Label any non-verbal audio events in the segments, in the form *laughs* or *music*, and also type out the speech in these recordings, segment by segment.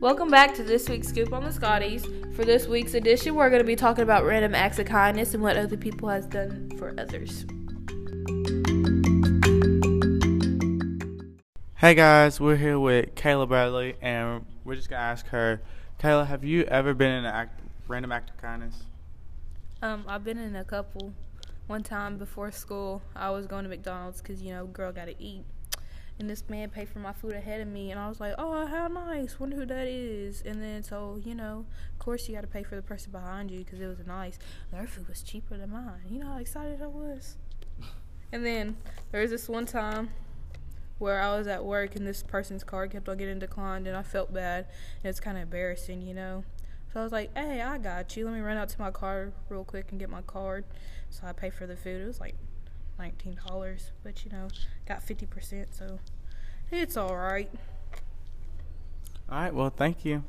Welcome back to this week's Scoop on the Scotties. For this week's edition, we're going to be talking about random acts of kindness and what other people has done for others. Hey guys, we're here with Kayla Bradley, and we're just gonna ask her, Kayla, have you ever been in an act, random act of kindness? Um, I've been in a couple. One time before school, I was going to McDonald's because you know, girl got to eat and this man paid for my food ahead of me and i was like oh how nice wonder who that is and then so you know of course you got to pay for the person behind you because it was nice their food was cheaper than mine you know how excited i was *laughs* and then there was this one time where i was at work and this person's card kept on getting declined and i felt bad and it's kind of embarrassing you know so I was like, hey, I got you. Let me run out to my car real quick and get my card. So I paid for the food. It was like nineteen dollars, but you know, got fifty percent, so it's all right. All right. Well, thank you.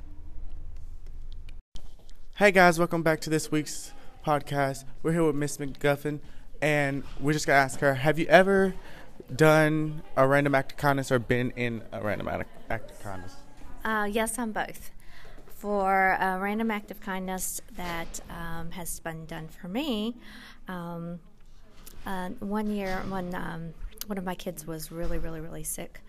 Hey guys, welcome back to this week's podcast. We're here with Miss McGuffin, and we're just gonna ask her: Have you ever done a random act of kindness or been in a random act of kindness? Uh, yes, on both. For a random act of kindness that um, has been done for me, um, uh, one year when um, one of my kids was really, really, really sick,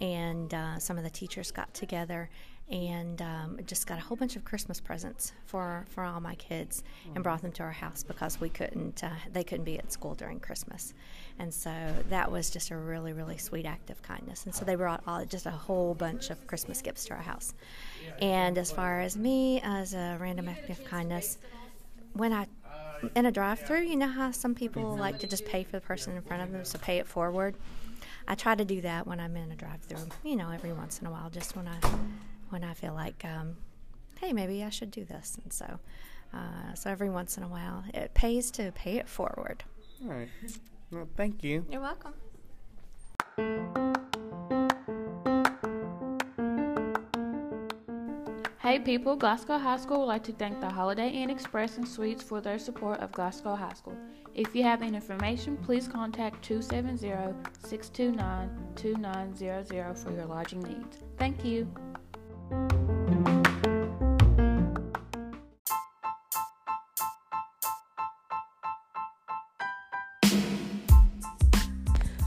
and uh, some of the teachers got together and um, just got a whole bunch of Christmas presents for, for all my kids and brought them to our house because we couldn't uh, they couldn't be at school during Christmas, and so that was just a really really sweet act of kindness. And so they brought all, just a whole bunch of Christmas gifts to our house. And as far as me as a random act of kindness, when I in a drive-through, you know how some people like to just pay for the person in front of them, so pay it forward. I try to do that when I'm in a drive-through, you know, every once in a while, just when I when I feel like, um, hey, maybe I should do this, and so uh, so every once in a while, it pays to pay it forward. All right. Well, thank you. You're welcome. Hey people, Glasgow High School would like to thank the Holiday Inn Express and Suites for their support of Glasgow High School. If you have any information, please contact 270-629-2900 for your lodging needs. Thank you.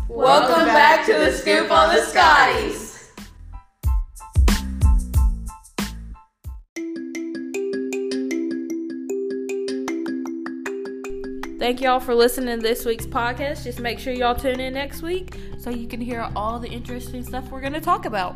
Welcome back to the Scoop on the Scotties. Thank y'all for listening to this week's podcast. Just make sure y'all tune in next week so you can hear all the interesting stuff we're going to talk about.